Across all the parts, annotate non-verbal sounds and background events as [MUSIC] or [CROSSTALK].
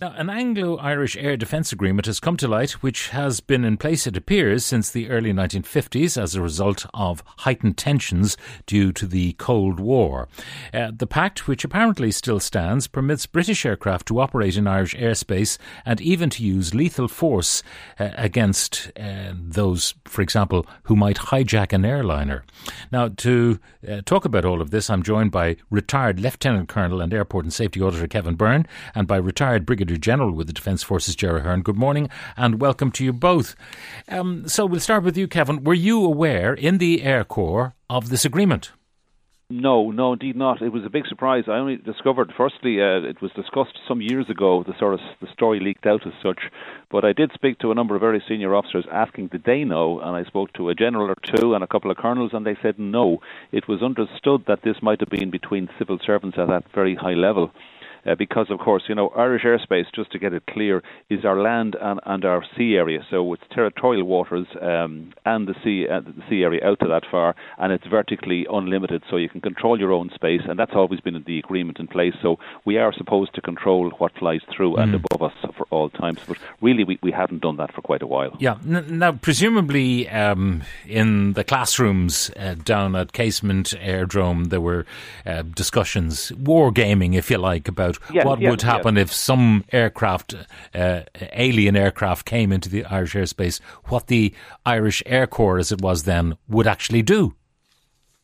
Now, an Anglo Irish air defence agreement has come to light, which has been in place, it appears, since the early 1950s as a result of heightened tensions due to the Cold War. Uh, the pact, which apparently still stands, permits British aircraft to operate in Irish airspace and even to use lethal force uh, against uh, those, for example, who might hijack an airliner. Now, to uh, talk about all of this, I'm joined by retired Lieutenant Colonel and Airport and Safety Auditor Kevin Byrne and by retired Brigadier General with the Defence Forces, Ger Ahern. Good morning and welcome to you both. Um, so we'll start with you, Kevin. Were you aware in the Air Corps of this agreement? No, no, indeed not. It was a big surprise. I only discovered, firstly, uh, it was discussed some years ago. The sort of the story leaked out as such, but I did speak to a number of very senior officers asking, did they know? And I spoke to a general or two and a couple of colonels, and they said no. It was understood that this might have been between civil servants at that very high level uh, because, of course, you know, Irish airspace, just to get it clear, is our land and, and our sea area. So it's territorial waters um, and the sea, uh, the sea area out to that far, and it's vertically unlimited, so you can control your own space, and that's always been the agreement in place. So we are supposed to control what flies through and above us for all times, but really we, we haven't done that for quite a while. Yeah. N- now, presumably, um, in the classrooms uh, down at Casement Aerodrome, there were uh, discussions, wargaming, if you like, about Yes, what yes, would happen if some aircraft, uh, alien aircraft, came into the Irish airspace. What the Irish Air Corps, as it was then, would actually do.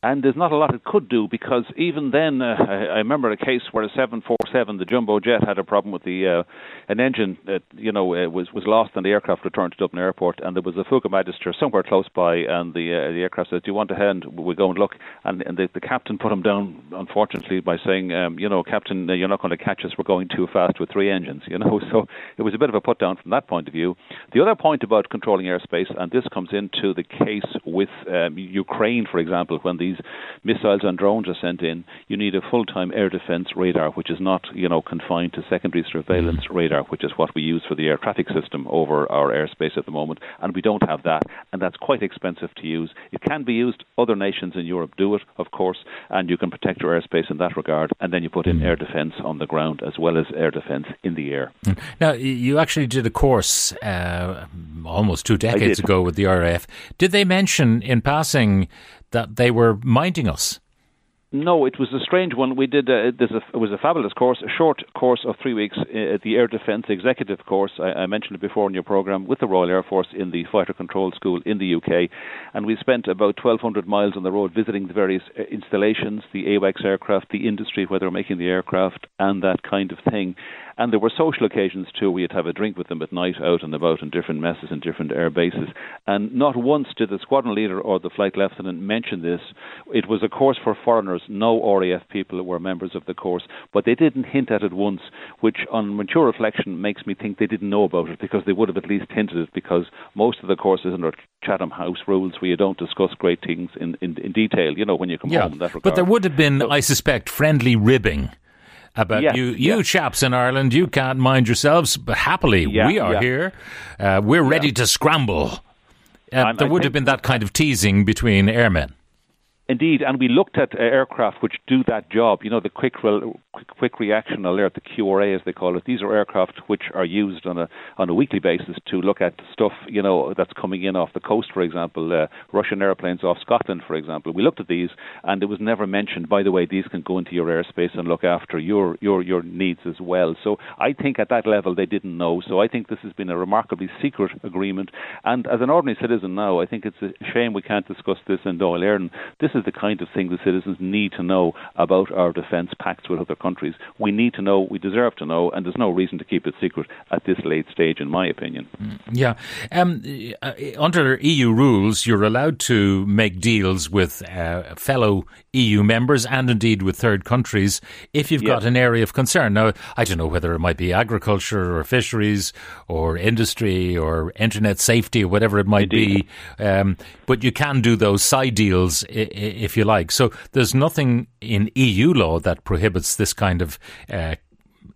And there's not a lot it could do because even then, uh, I, remember a case where a 747, the jumbo jet, had a problem with the uh, an engine that you know uh, was was lost, and the aircraft returned to Dublin Airport, and there was a Fouga Magister somewhere close by, and the uh, the aircraft said, "Do you want a hand? We go and look." And, and the, the captain put him down, unfortunately, by saying, um, "You know, Captain, uh, you're not going to catch us. We're going too fast with three engines." You know, [LAUGHS] so it was a bit of a put down from that point of view. The other point about controlling airspace, and this comes into the case with um, Ukraine, for example, when these missiles and drones are sent in, you need a full-time air defense radar, which is not, you know, confined to secondary surveillance mm-hmm. radar, which is what we use for the air traffic system over our airspace at the moment, and we don't have that, and that's quite expensive to use. It can be used. Other nations in Europe do it, of course, and you can protect your airspace in that regard, and then you put in mm-hmm. air defense on the ground as well as air defense in the air. Mm. Now, you actually did a course uh, almost two decades ago with the RAF. Did they mention in passing that they were minding us? No, it was a strange one. We did. Uh, a, it was a fabulous course, a short course of three weeks, uh, the Air Defence Executive course. I, I mentioned it before in your program with the Royal Air Force in the Fighter Control School in the UK, and we spent about 1,200 miles on the road visiting the various uh, installations, the AWACS aircraft, the industry where they're making the aircraft, and that kind of thing. And there were social occasions too. We'd have a drink with them at night, out and about in different messes and different air bases. And not once did the squadron leader or the flight lieutenant mention this. It was a course for foreigners. No RAF people were members of the course, but they didn't hint at it once, which on mature reflection makes me think they didn't know about it because they would have at least hinted it because most of the courses under Chatham House rules where you don't discuss great things in, in, in detail, you know, when you come home in that regard. but there would have been, I suspect, friendly ribbing. About Yes, you, you yes. chaps in Ireland, you can't mind yourselves, but happily Yeah, we are yeah. here. Uh, we're ready to scramble. Uh, there I would have been that kind of teasing between airmen. Indeed, and we looked at uh, aircraft which do that job. You know, the quick, rel- quick reaction alert, the QRA as they call it. These are aircraft which are used on a on a weekly basis to look at stuff. You know, that's coming in off the coast, for example, uh, Russian airplanes off Scotland, for example. We looked at these, and it was never mentioned. By the way, these can go into your airspace and look after your your your needs as well. So I think at that level they didn't know. So I think this has been a remarkably secret agreement. And as an ordinary citizen now, I think it's a shame we can't discuss this in Dáil Éireann. This is the kind of thing the citizens need to know about our defence pacts with other countries. We need to know, we deserve to know, and there's no reason to keep it secret at this late stage, in my opinion. Yeah. Um, uh, under EU rules, you're allowed to make deals with uh, fellow EU members and indeed with third countries if you've got an area of concern. Now, I don't know whether it might be agriculture or fisheries or industry or internet safety or whatever it might Indeed. be, um, but you can do those side deals i- if you like. So there's nothing in EU law that prohibits this kind of uh,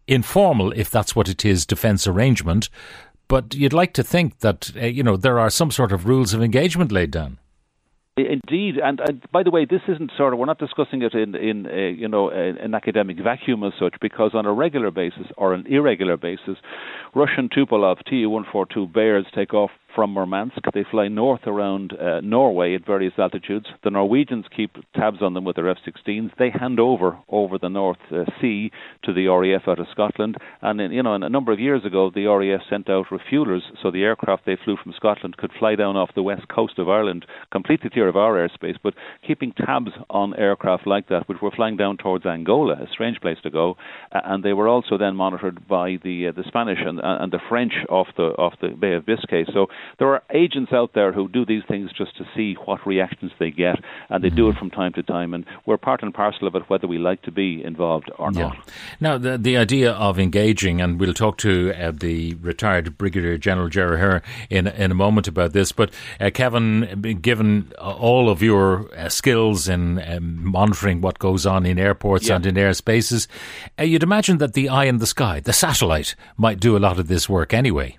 informal, if that's what it is, defence arrangement. But you'd like to think that uh, you know there are some sort of rules of engagement laid down. Indeed, and, and, by the way, this isn't sort of we're not discussing it in in uh, you know an academic vacuum as such, because on a regular basis or an irregular basis, Russian Tupolev Tu-142 Bears take off from Murmansk. They fly north around uh, Norway at various altitudes. The Norwegians keep tabs on them with their F-16s. They hand over over the North uh, Sea to the RAF out of Scotland. And in, you know, in a number of years ago, the RAF sent out refuelers so the aircraft they flew from Scotland could fly down off the west coast of Ireland, completely clear of our airspace, but keeping tabs on aircraft like that, which were flying down towards Angola, a strange place to go. Uh, and they were also then monitored by the uh, the Spanish and, and the French off the off the Bay of Biscay. So there are agents out there who do these things just to see what reactions they get, and they do it from time to time. And we're part and parcel of it, whether we like to be involved or yeah. not. Now, the the idea of engaging, and we'll talk to uh, the retired Brigadier General Jerry in in a moment about this. But uh, Kevin, given all of your uh, skills in um, monitoring what goes on in airports yeah. and in airspaces, uh, you'd imagine that the eye in the sky, the satellite, might do a lot of this work anyway.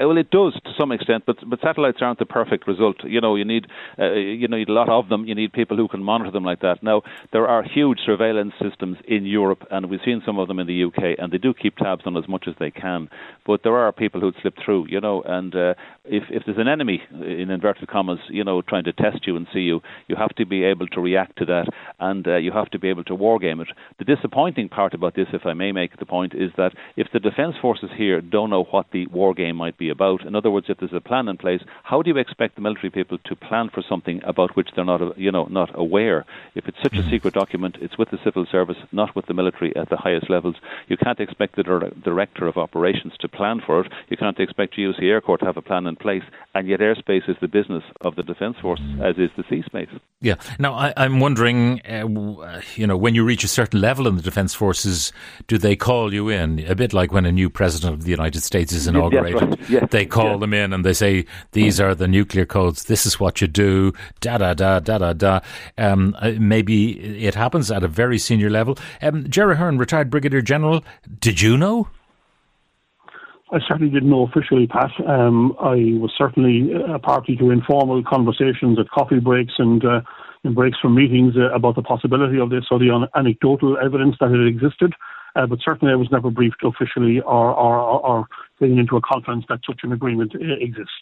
Uh, well, it does to some extent, but but satellites aren't the perfect result. You know, you need uh, you need a lot of them. You need people who can monitor them like that. Now, there are huge surveillance systems in Europe, and we've seen some of them in the UK, and they do keep tabs on as much as they can. But there are people who slip through. You know, and uh, if if there's an enemy in inverted commas, you know, trying to test you and see you, you have to be able to react to that, and uh, you have to be able to wargame it. The disappointing part about this, if I may make the point, is that if the defence forces here don't know what the war game might be about. In other words, if there's a plan in place, how do you expect the military people to plan for something about which they're not, you know, not aware? If it's such a mm-hmm. secret document, it's with the civil service, not with the military at the highest levels. You can't expect the director of operations to plan for it. You can't expect GOC Air Corps to have a plan in place, and yet airspace is the business of the Defence Force, as is the sea space. Yeah. Now, I, am wondering, uh, you know, when you reach a certain level in the Defence Forces, do they call you in? A bit like when a new president of the United States is inaugurated. Right. Yes they call them in and they say these are the nuclear codes. This is what you do. Da da da da da da. Um, uh, maybe it happens at a very senior level. Um, Ger Ahern, retired brigadier general. Did you know? I certainly didn't know officially, Pat. Um, I was certainly a party to informal conversations at coffee breaks and uh, breaks from meetings uh, about the possibility of this or the anecdotal evidence that it existed. Uh, but certainly I was never briefed officially or, or, or getting into a conference that such an agreement uh, exists.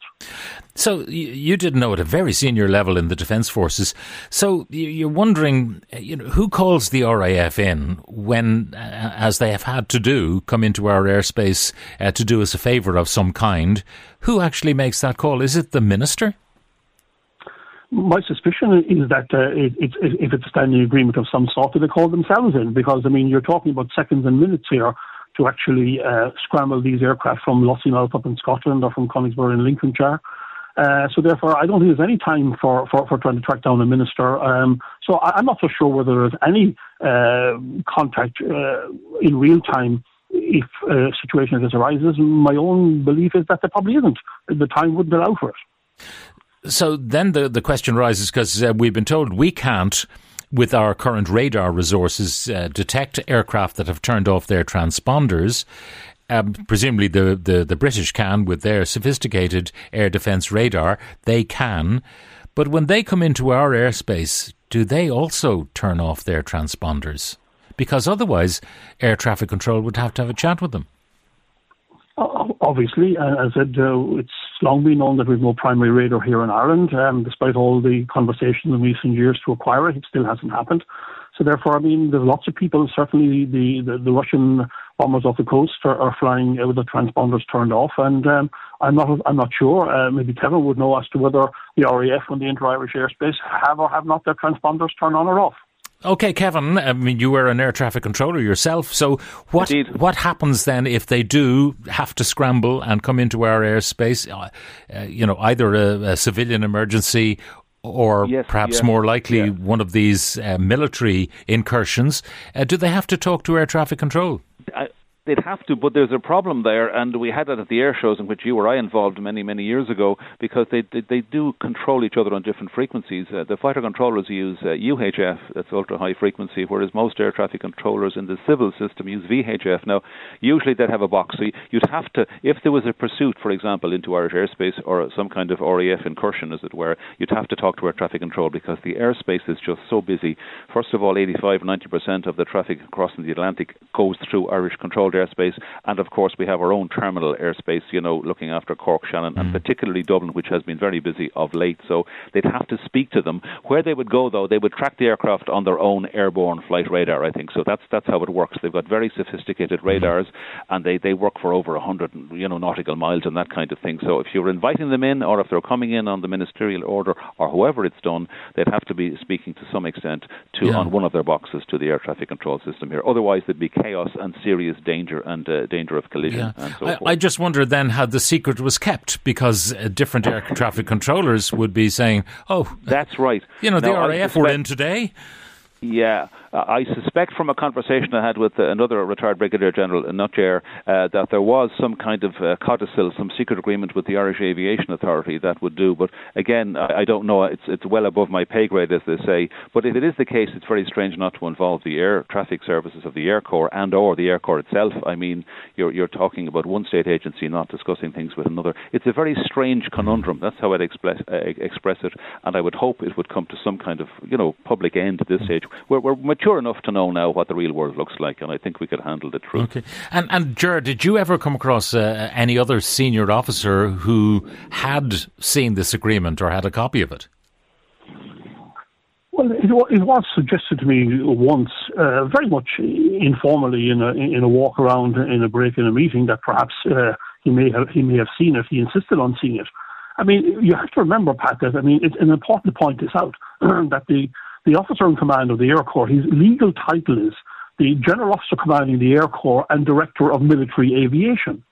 So you didn't know at a very senior level in the Defence Forces. So you're wondering, uh, you know, who calls the RAF in when, uh, as they have had to do, come into our airspace uh, to do us a favour of some kind? Who actually makes that call? Is it the minister? My suspicion is that uh, it, it, if it's a standing agreement of some sort, they call themselves in because I mean you're talking about seconds and minutes here to actually uh, scramble these aircraft from Lossiemouth up in Scotland or from Coningsby in Lincolnshire. Uh, so therefore, I don't think there's any time for, for, for trying to track down a minister. Um, so I, am not so sure whether there's any uh, contact uh, in real time if a situation like this arises. My own belief is that there probably isn't. The time wouldn't allow for it. So then the, the question rises because uh, we've been told we can't, with our current radar resources, uh, detect aircraft that have turned off their transponders. Um, presumably, the, the, the British can with their sophisticated air defence radar. They can. But when they come into our airspace, do they also turn off their transponders? Because otherwise, air traffic control would have to have a chat with them. Obviously, uh, as I said, uh, it's long been known that we've no primary radar here in Ireland. Um, despite all the conversations in recent years to acquire it, it still hasn't happened. So therefore, I mean, there's lots of people. Certainly, the, the, the Russian bombers off the coast are, are flying with the transponders turned off, and um, I'm not I'm not sure. Uh, maybe Kevin would know as to whether the RAF and the inter-Irish airspace have or have not their transponders turned on or off. Okay, Kevin. I mean, you were an air traffic controller yourself. So, what Indeed. what happens then if they do have to scramble and come into our airspace? Uh, uh, you know, either a, a, civilian emergency or yes, perhaps yeah, more likely yeah. one of these uh, military incursions. Uh, do they have to talk to air traffic control? They'd have to, but there's a problem there, and we had that at the air shows in which you or I involved many, many years ago, because they they, they do control each other on different frequencies. Uh, the fighter controllers use uh, UHF, that's ultra high frequency, whereas most air traffic controllers in the civil system use VHF. Now, usually they'd have a box, so you'd have to, if there was a pursuit, for example, into Irish airspace or some kind of RAF incursion, as it were, you'd have to talk to air traffic control because the airspace is just so busy. First of all, 85, 90% of the traffic crossing the Atlantic goes through Irish controlled airspace, and of course we have our own terminal airspace, you know, looking after Cork, Shannon, mm. and particularly Dublin, which has been very busy of late. So they'd have to speak to them. Where they would go, though, they would track the aircraft on their own airborne flight radar. I think so. That's that's how it works. They've got very sophisticated mm-hmm. radars, mm. and they they work for over 100, you know, nautical miles and that kind of thing. So if you're inviting them in, or if they're coming in on the ministerial order, or however it's done, they'd have to be speaking to some extent to yeah. on one of their boxes to the air traffic control system here. Otherwise, there'd be chaos and serious danger and uh, danger of collision. Yeah. So I, I, just wonder then how the secret was kept because uh, different air traffic controllers would be saying, "Oh, that's right." You know, the RAF were in today. Yeah, uh, I suspect from a conversation I had with uh, another retired Brigadier General in Nutjer uh, that there was some kind of uh, codicil, some secret agreement with the Irish Aviation Authority that would do. But again, I, I don't know. It's it's well above my pay grade, as they say. But if it is the case, it's very strange not to involve the air traffic services of the Air Corps and or the Air Corps itself. I mean, you're you're talking about one state agency not discussing things with another. It's a very strange conundrum. That's how I'd express uh, express it, and I would hope it would come to some kind of you know public end at this stage. We're, we're mature enough to know now what the real world looks like, and I think we could handle the truth. Okay. And, and Ger, did you ever come across uh, any other senior officer who had seen this agreement or had a copy of it? Well, it, it was suggested to me once, uh, very much informally, in a in a walk around in a break in a meeting, that perhaps uh, he may have he may have seen it. He insisted on seeing it. I mean, you have to remember, Pat, that I mean, it's an important to point this out [CLEARS THROAT] that the the officer in command of the Air Corps, his legal title is the General Officer Commanding the Air Corps and Director of Military Aviation.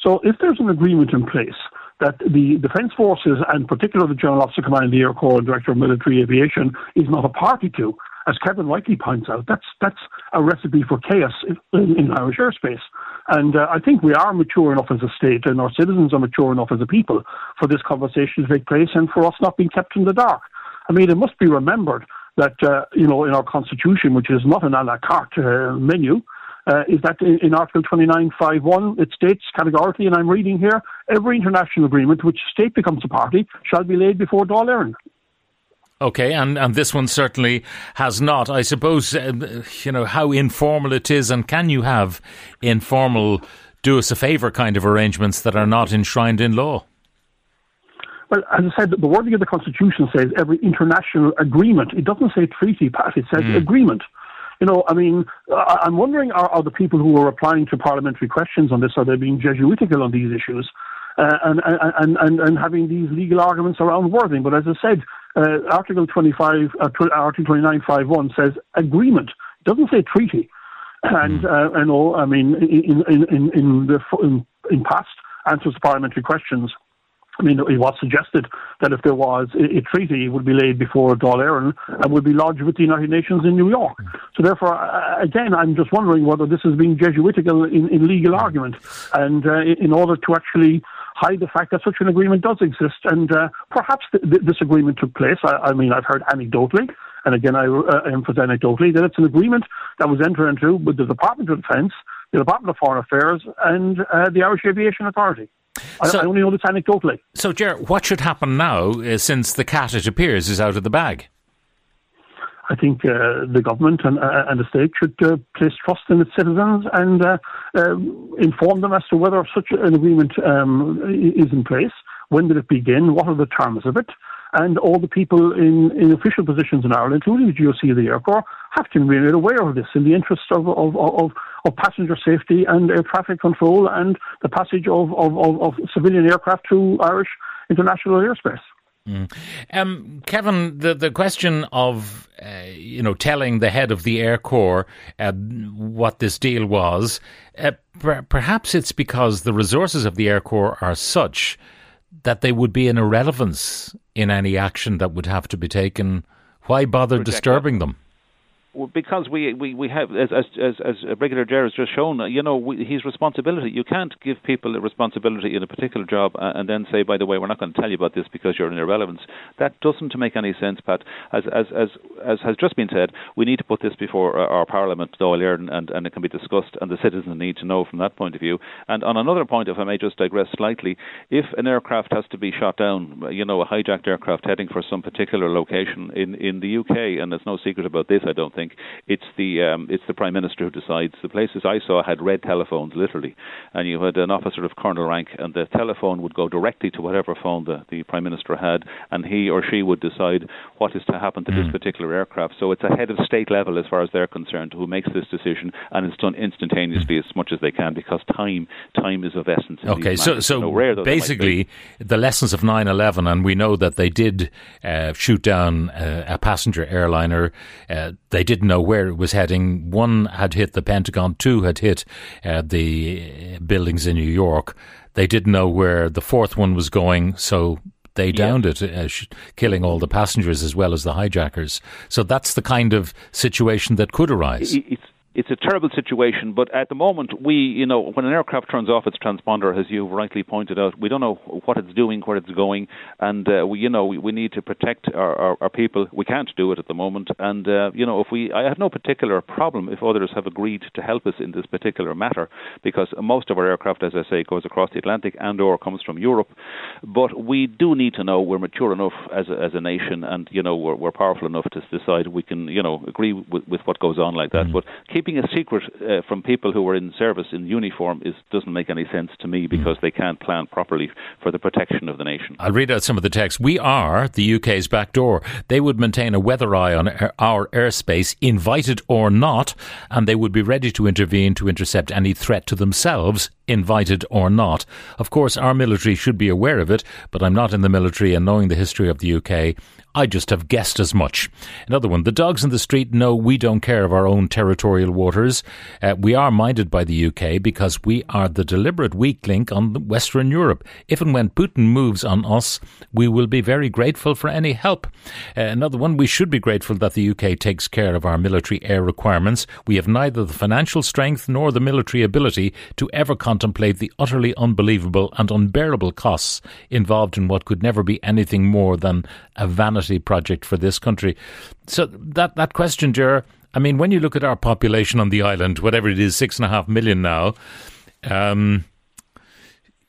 So if there's an agreement in place that the Defence Forces, and particularly the General Officer Commanding the Air Corps and Director of Military Aviation, is not a party to, as Kevin rightly points out, that's that's a recipe for chaos in, in Irish airspace. And uh, I think we are mature enough as a state, and our citizens are mature enough as a people for this conversation to take place, and for us not being kept in the dark. I mean, it must be remembered that, uh, you know, in our constitution, which is not an a la carte uh, menu, uh, is that in, in Article 29.5.1, it states categorically, and I'm reading here, every international agreement which state becomes a party shall be laid before Dáil Éireann. Okay, and, and this one certainly has not. I suppose, uh, you know, how informal it is, and can you have informal, do us a favour kind of arrangements that are not enshrined in law? Well, as I said, the wording of the Constitution says every international agreement. It doesn't say treaty, Pat. It says mm. agreement. You know, I mean, I'm wondering are, are, the people who are replying to parliamentary questions on this, are they being Jesuitical on these issues? Uh, and, and, and, and having these legal arguments around wording. But as I said, uh, Article 25, uh, Article 29.5.1 says agreement. It doesn't say treaty. And mm. uh, I know, I mean, in, in, in, in, the, in, in past answers to parliamentary questions, I mean, it was suggested that if there was a, a treaty, it would be laid before Dáil Éireann and would be lodged with the United Nations in New York. So, therefore, again, I'm just wondering whether this is being Jesuitical in, in legal argument and uh, in order to actually hide the fact that such an agreement does exist. And uh, perhaps th- th- this agreement took place. I, I, mean, I've heard anecdotally, and again, I uh, emphasize anecdotally, that it's an agreement that was entered into with the Department of Defence, the Department of Foreign Affairs, and uh, the Irish Aviation Authority. I, so, I only know this anecdotally. So, Ger, what should happen now uh, since the cat, it appears, is out of the bag? I think uh, the government and, uh, and the state should uh, place trust in its citizens and uh, um, inform them as to whether such an agreement um, is in place. When did it begin? What are the terms of it? And all the people in, in official positions in Ireland, including the GOC of the Air Corps, have to be made aware of this in the interest of, of, of, of passenger safety and air traffic control and the passage of, of, of, civilian aircraft through Irish international airspace. Mm. Um, Kevin, the the question of uh, you know telling the head of the Air Corps uh, what this deal was, uh, per- perhaps it's because the resources of the Air Corps are such that they would be an irrelevance in any action that would have to be taken. Why bother disturbing them? Because we, we, we have, as, as, as, Brigadier Gerard has just shown, you know, his responsibility. You can't give people a responsibility in a particular job uh, and then say, by the way, we're not going to tell you about this because you're an irrelevance. That doesn't make any sense, Pat. As, as, as, as has just been said, we need to put this before our, our Parliament, Éireann, and, and it can be discussed, and the citizens need to know from that point of view. And on another point, if I may just digress slightly, if an aircraft has to be shot down, you know, a hijacked aircraft heading for some particular location in, in the UK, and there's no secret about this, I don't think, it's the um, it's the Prime Minister who decides. The places I saw had red telephones, literally, and you had an officer of colonel rank, and the telephone would go directly to whatever phone the, the Prime Minister had, and he or she would decide what is to happen to mm. this particular aircraft. So it's a head of state level, as far as they're concerned, who makes this decision, and it's done instantaneously mm. as much as they can because time time is of essence. Okay, so so basically the lessons of 9/11, and we know that they did uh, shoot down uh, a passenger airliner. Uh, they didn't know where it was heading. One had hit the Pentagon, two had hit uh, the buildings in New York. They didn't know where the fourth one was going, so they downed yeah. it, uh, sh- killing all the passengers as well as the hijackers. So that's the kind of situation that could arise. It's, it's a terrible situation, but at the moment, we, you know, when an aircraft turns off its transponder, as you rightly pointed out, we don't know what it's doing, where it's going, and uh, we, you know, we, we need to protect our, our, our, people. We can't do it at the moment, and uh, you know, if we, I have no particular problem if others have agreed to help us in this particular matter, because most of our aircraft, as I say, goes across the Atlantic and/or comes from Europe, but we do need to know we're mature enough as a, as a nation, and you know, we're, we're powerful enough to decide we can, you know, agree with, with what goes on like that, mm-hmm. but keep keeping a secret uh, from people who are in service in uniform is doesn't make any sense to me because mm. they can't plan properly for the protection of the nation. I'll read out some of the text. We are the UK's back door. They would maintain a weather eye on our airspace, invited or not, and they would be ready to intervene to intercept any threat to themselves invited or not. Of course, our military should be aware of it, but I'm not in the military, and knowing the history of the UK, I just have guessed as much. Another one. The dogs in the street know we don't care of our own territorial waters. Uh, we are minded by the UK because we are the deliberate weak link on Western Europe. If and when Putin moves on us, we will be very grateful for any help. Uh, another one. We should be grateful that the UK takes care of our military air requirements. We have neither the financial strength nor the military ability to ever contemplate the utterly unbelievable and unbearable costs involved in what could never be anything more than a vanity project for this country. So that that question, Ger, I mean, when you look at our population on the island, whatever it is, six and a half million now, um,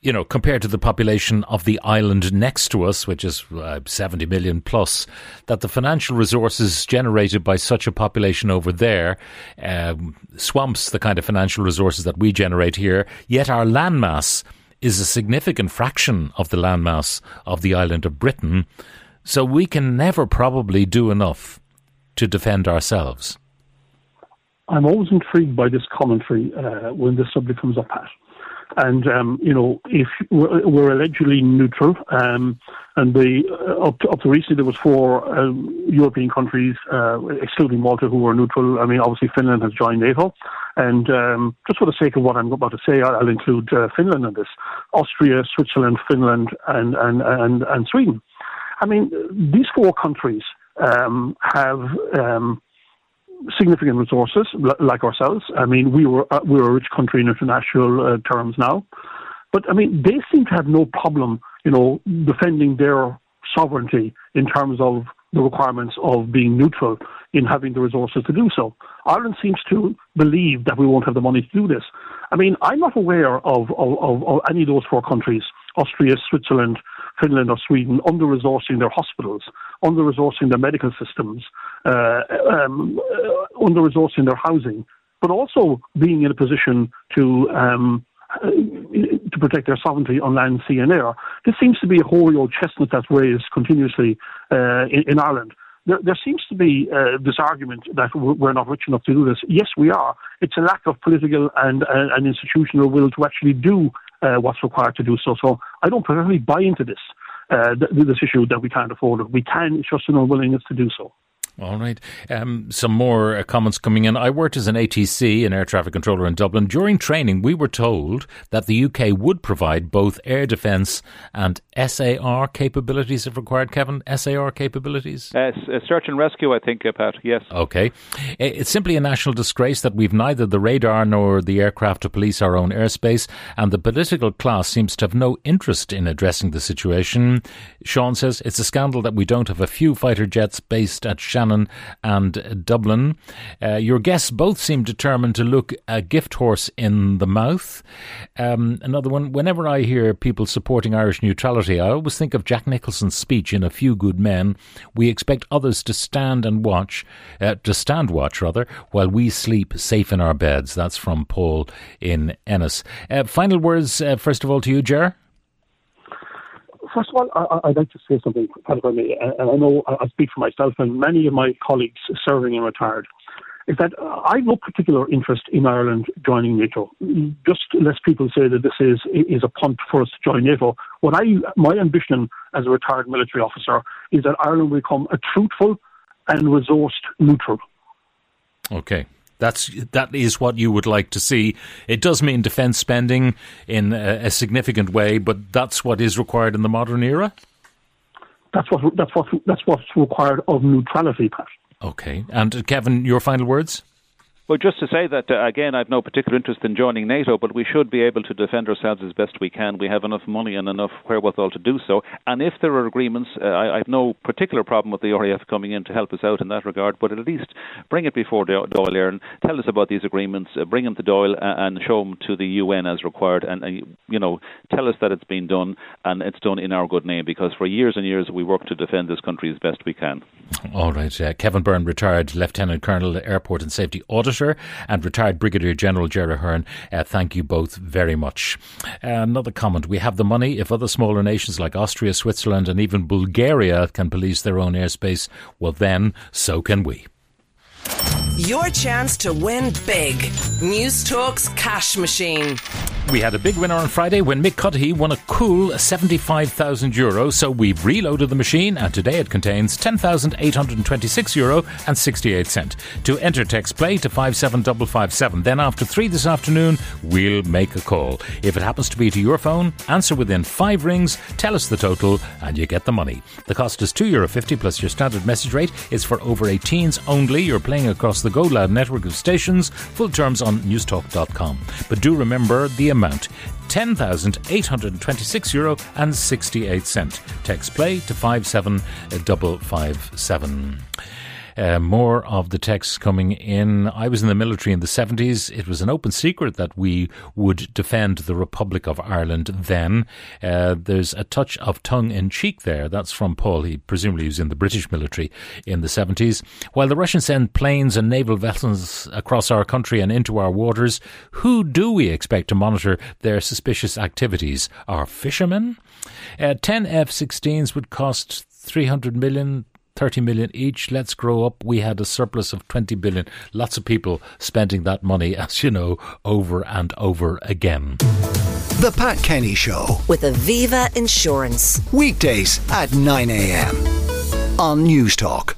you know, compared to the population of the island next to us, which is uh, 70 million plus, that the financial resources generated by such a population over there um, swamps the kind of financial resources that we generate here. Yet our landmass is a significant fraction of the landmass of the island of Britain. So we can never probably do enough to defend ourselves. I'm always intrigued by this commentary uh, when this subject comes up, Pat. And um, you know, if we're, we're allegedly neutral, um, and the uh, up, to, up to recently there was four um, European countries, uh, excluding Malta, who were neutral. I mean, obviously Finland has joined NATO, and um, just for the sake of what I'm about to say, I'll, include uh, Finland in this: Austria, Switzerland, Finland, and and and, and Sweden. I mean, these four countries um, have um, significant resources, like ourselves. I mean, we were uh, we're a rich country in international uh, terms now, but I mean, they seem to have no problem, you know, defending their sovereignty in terms of the requirements of being neutral in having the resources to do so. Ireland seems to believe that we won't have the money to do this. I mean, I'm not aware of, of, of, of any of those four countries, Austria, Switzerland, Finland or Sweden, under resourcing their hospitals, under resourcing their medical systems, uh, um, uh, under resourcing their housing, but also being in a position to um, uh, to protect their sovereignty on land, sea, and air. This seems to be a hoary old chestnut that's raised continuously uh, in, in, Ireland. There, there, seems to be uh, this argument that we're not rich enough to do this. Yes, we are. It's a lack of political and, uh, and institutional will to actually do uh, what's required to do so. So I don't particularly buy into this uh, this issue that we can't afford it. We can, it's just an unwillingness to do so. All right. Um, some more uh, comments coming in. I worked as an ATC, an air traffic controller in Dublin. During training, we were told that the UK would provide both air defence and SAR capabilities if required. Kevin, SAR capabilities? Uh, uh, search and rescue, I think, uh, Pat, yes. Okay. It's simply a national disgrace that we've neither the radar nor the aircraft to police our own airspace, and the political class seems to have no interest in addressing the situation. Sean says it's a scandal that we don't have a few fighter jets based at Shannon And Dublin. Uh, your guests both seem determined to look a gift horse in the mouth. Um, another one, whenever I hear people supporting Irish neutrality, I always think of Jack Nicholson's speech in A Few Good Men. We expect others to stand and watch, uh, to stand watch rather, while we sleep safe in our beds. That's from Paul in Ennis. Uh, final words, uh, first of all, to you, Ger. First of all, I, would like to say something, Pat, me, and I know I speak for myself and many of my colleagues serving and retired, is that I have no particular interest in Ireland joining NATO. Just lest people say that this is is a punt for us to join NATO. What I my ambition as a retired military officer is that Ireland will become a truthful and resourced neutral. Okay. That's that is what you would like to see. It does mean defence spending in a, a, significant way, but that's what is required in the modern era. That's what that's what that's what's required of neutrality, Pat. Okay, and uh, Kevin, your final words. Well, just to say that, uh, again, I've no particular interest in joining NATO, but we should be able to defend ourselves as best we can. We have enough money and enough wherewithal to do so. And if there are agreements, uh, I, have no particular problem with the RAF coming in to help us out in that regard, but at least bring it before Dáil Éireann, tell us about these agreements, uh, bring them to Dáil uh, and show them to the UN as required, and, uh, you know, tell us that it's been done and it's done in our good name, because for years and years we work to defend this country as best we can. All right. Uh, Kevin Byrne, retired Lieutenant Colonel, Airport and Safety Auditor and retired Brigadier General Ger Ahern. Uh, thank you both very much. Uh, another comment. We have the money. If other smaller nations like Austria, Switzerland, and even Bulgaria can police their own airspace, well, then so can we. Your chance to win big. Newstalk's cash machine. We had a big winner on Friday when Mick Cuddihy won a cool 75,000 euro. So we've reloaded the machine, and today it contains 10,826 euro and 68 cent. To enter text play to 57557. Then after three this afternoon, we'll make a call. If it happens to be to your phone, answer within five rings, tell us the total, and you get the money. The cost is €2.50 Euro plus your standard message rate is for over 18s only. You're playing across the Go Loud network of stations. Full terms on newstalk.com. But do remember the amount 10,826 euro and 68 cent. Text play to 57557. Uh, more of the texts coming in. I was in the military in the 70s. It was an open secret that we would defend the Republic of Ireland then. Uh, there's a touch of tongue in cheek there. That's from Paul. He presumably was in the British military in the 70s. While the Russians send planes and naval vessels across our country and into our waters, who do we expect to monitor their suspicious activities? Our fishermen? Uh, 10 F 16s would cost 300 million 30 million each. Let's grow up. We had a surplus of 20 billion. Lots of people spending that money, [LAUGHS] as you know, over and over again. The Pat Kenny Show with Aviva Insurance. Weekdays at 9 a.m. on Newstalk.